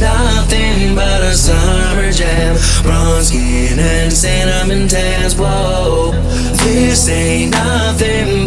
nothing but a summer jam. Bronze skin and cinnamon tans, whoa. This ain't nothing